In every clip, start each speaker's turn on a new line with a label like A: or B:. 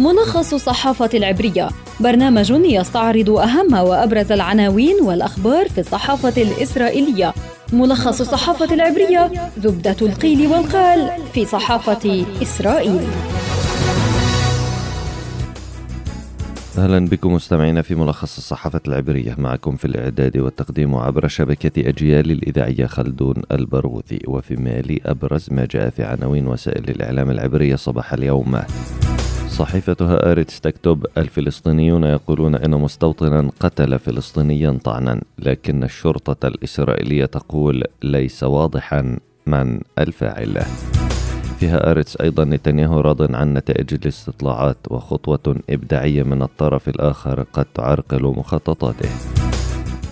A: ملخص الصحافة العبرية. برنامج يستعرض أهم وأبرز العناوين والأخبار في الصحافة الإسرائيلية. ملخص الصحافة العبرية زبدة القيل والقال في صحافة إسرائيل.
B: أهلا بكم مستمعينا في ملخص الصحافة العبرية. معكم في الإعداد والتقديم عبر شبكة أجيال الإذاعية خلدون البرغوثي. وفي مالي أبرز ما جاء في عناوين وسائل الإعلام العبرية صباح اليوم. صحيفة هآرتس تكتب الفلسطينيون يقولون إن مستوطنا قتل فلسطينيا طعنا لكن الشرطة الإسرائيلية تقول ليس واضحا من الفاعل. فيها أرتس أيضا نتنياهو راض عن نتائج الاستطلاعات وخطوة إبداعية من الطرف الآخر قد تعرقل مخططاته.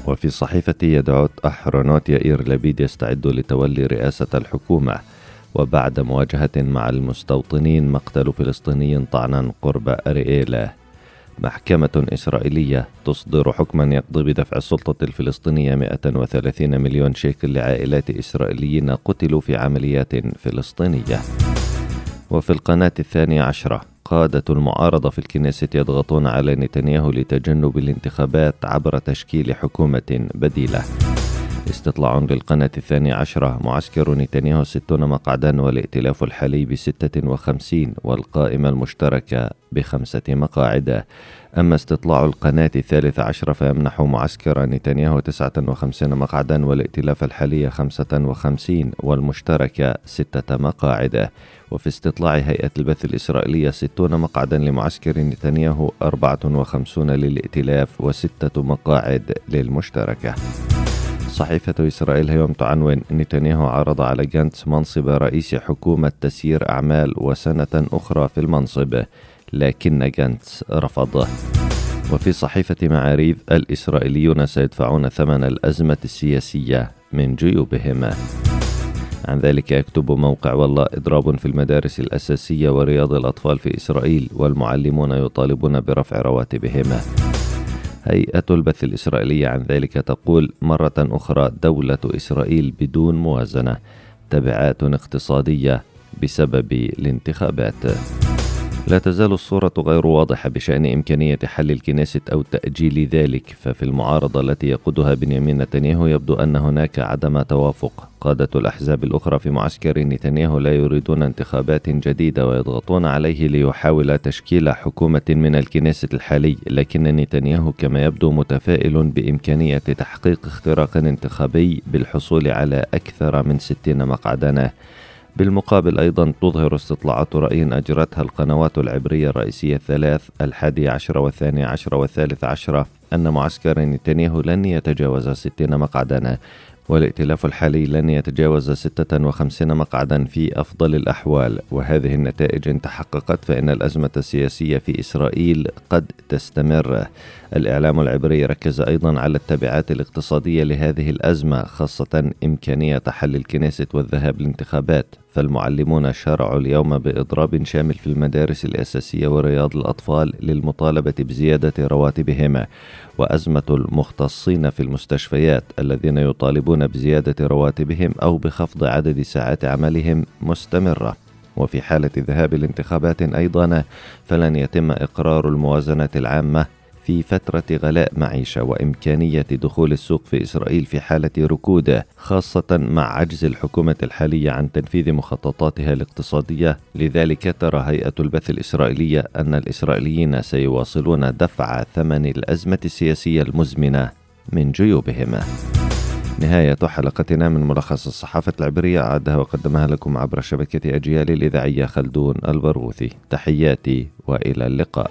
B: وفي صحيفة يدعوت أحرونوت يائير لبيد يستعد لتولي رئاسة الحكومة. وبعد مواجهة مع المستوطنين مقتل فلسطيني طعنا قرب أرييلا محكمة إسرائيلية تصدر حكما يقضي بدفع السلطة الفلسطينية 130 مليون شيكل لعائلات إسرائيليين قتلوا في عمليات فلسطينية. وفي القناة الثانية عشرة قادة المعارضة في الكنيسة يضغطون على نتنياهو لتجنب الانتخابات عبر تشكيل حكومة بديلة. استطلاع للقناة الثانية عشرة معسكر نتنياهو ستون مقعدا والائتلاف الحالي بستة وخمسين والقائمة المشتركة بخمسة مقاعد أما استطلاع القناة الثالثة عشرة فيمنح معسكر نتنياهو تسعة وخمسين مقعدا والائتلاف الحالي خمسة وخمسين والمشتركة ستة مقاعد وفي استطلاع هيئة البث الإسرائيلية ستون مقعدا لمعسكر نتنياهو أربعة وخمسون للائتلاف وستة مقاعد للمشتركة. صحيفة إسرائيل اليوم تعنون نتنياهو عرض على جانتس منصب رئيس حكومة تسيير أعمال وسنة أخرى في المنصب لكن جانتس رفضه وفي صحيفة معاريف الإسرائيليون سيدفعون ثمن الأزمة السياسية من جيوبهم. عن ذلك يكتب موقع والله إضراب في المدارس الأساسية ورياض الأطفال في إسرائيل والمعلمون يطالبون برفع رواتبهم. هيئة البث الإسرائيلية عن ذلك تقول مرة أخرى دولة إسرائيل بدون موازنة تبعات اقتصادية بسبب الانتخابات. لا تزال الصورة غير واضحة بشأن إمكانية حل الكنيست أو تأجيل ذلك ففي المعارضة التي يقودها بنيامين نتنياهو يبدو أن هناك عدم توافق. قادة الأحزاب الأخرى في معسكر نتنياهو لا يريدون انتخابات جديدة ويضغطون عليه ليحاول تشكيل حكومة من الكنيست الحالي لكن نتنياهو كما يبدو متفائل بإمكانية تحقيق اختراق انتخابي بالحصول على أكثر من 60 مقعدا بالمقابل أيضا تظهر استطلاعات رأي أجرتها القنوات العبرية الرئيسية الثلاث الحادي عشر والثاني عشر والثالث عشر أن معسكر نتنياهو لن يتجاوز ستين مقعدا. والائتلاف الحالي لن يتجاوز 56 مقعدا في أفضل الأحوال. وهذه النتائج إن تحققت فإن الأزمة السياسية في إسرائيل قد تستمر. الإعلام العبري ركز أيضا على التبعات الاقتصادية لهذه الأزمة خاصة إمكانية حل الكنيست والذهاب للانتخابات. فالمعلمون شارعوا اليوم بإضراب شامل في المدارس الأساسية ورياض الأطفال للمطالبة بزيادة رواتبهم وأزمة المختصين في المستشفيات الذين يطالبون بزيادة رواتبهم أو بخفض عدد ساعات عملهم مستمرة. وفي حالة ذهاب الانتخابات أيضا فلن يتم إقرار الموازنة العامة في فترة غلاء معيشة وإمكانية دخول السوق في إسرائيل في حالة ركود خاصة مع عجز الحكومة الحالية عن تنفيذ مخططاتها الاقتصادية. لذلك ترى هيئة البث الإسرائيلية أن الإسرائيليين سيواصلون دفع ثمن الأزمة السياسية المزمنة من جيوبهم. نهاية حلقتنا من ملخص الصحافة العبرية أعدها وقدمها لكم عبر شبكة أجيال الإذاعية خلدون البرغوثي. تحياتي وإلى اللقاء.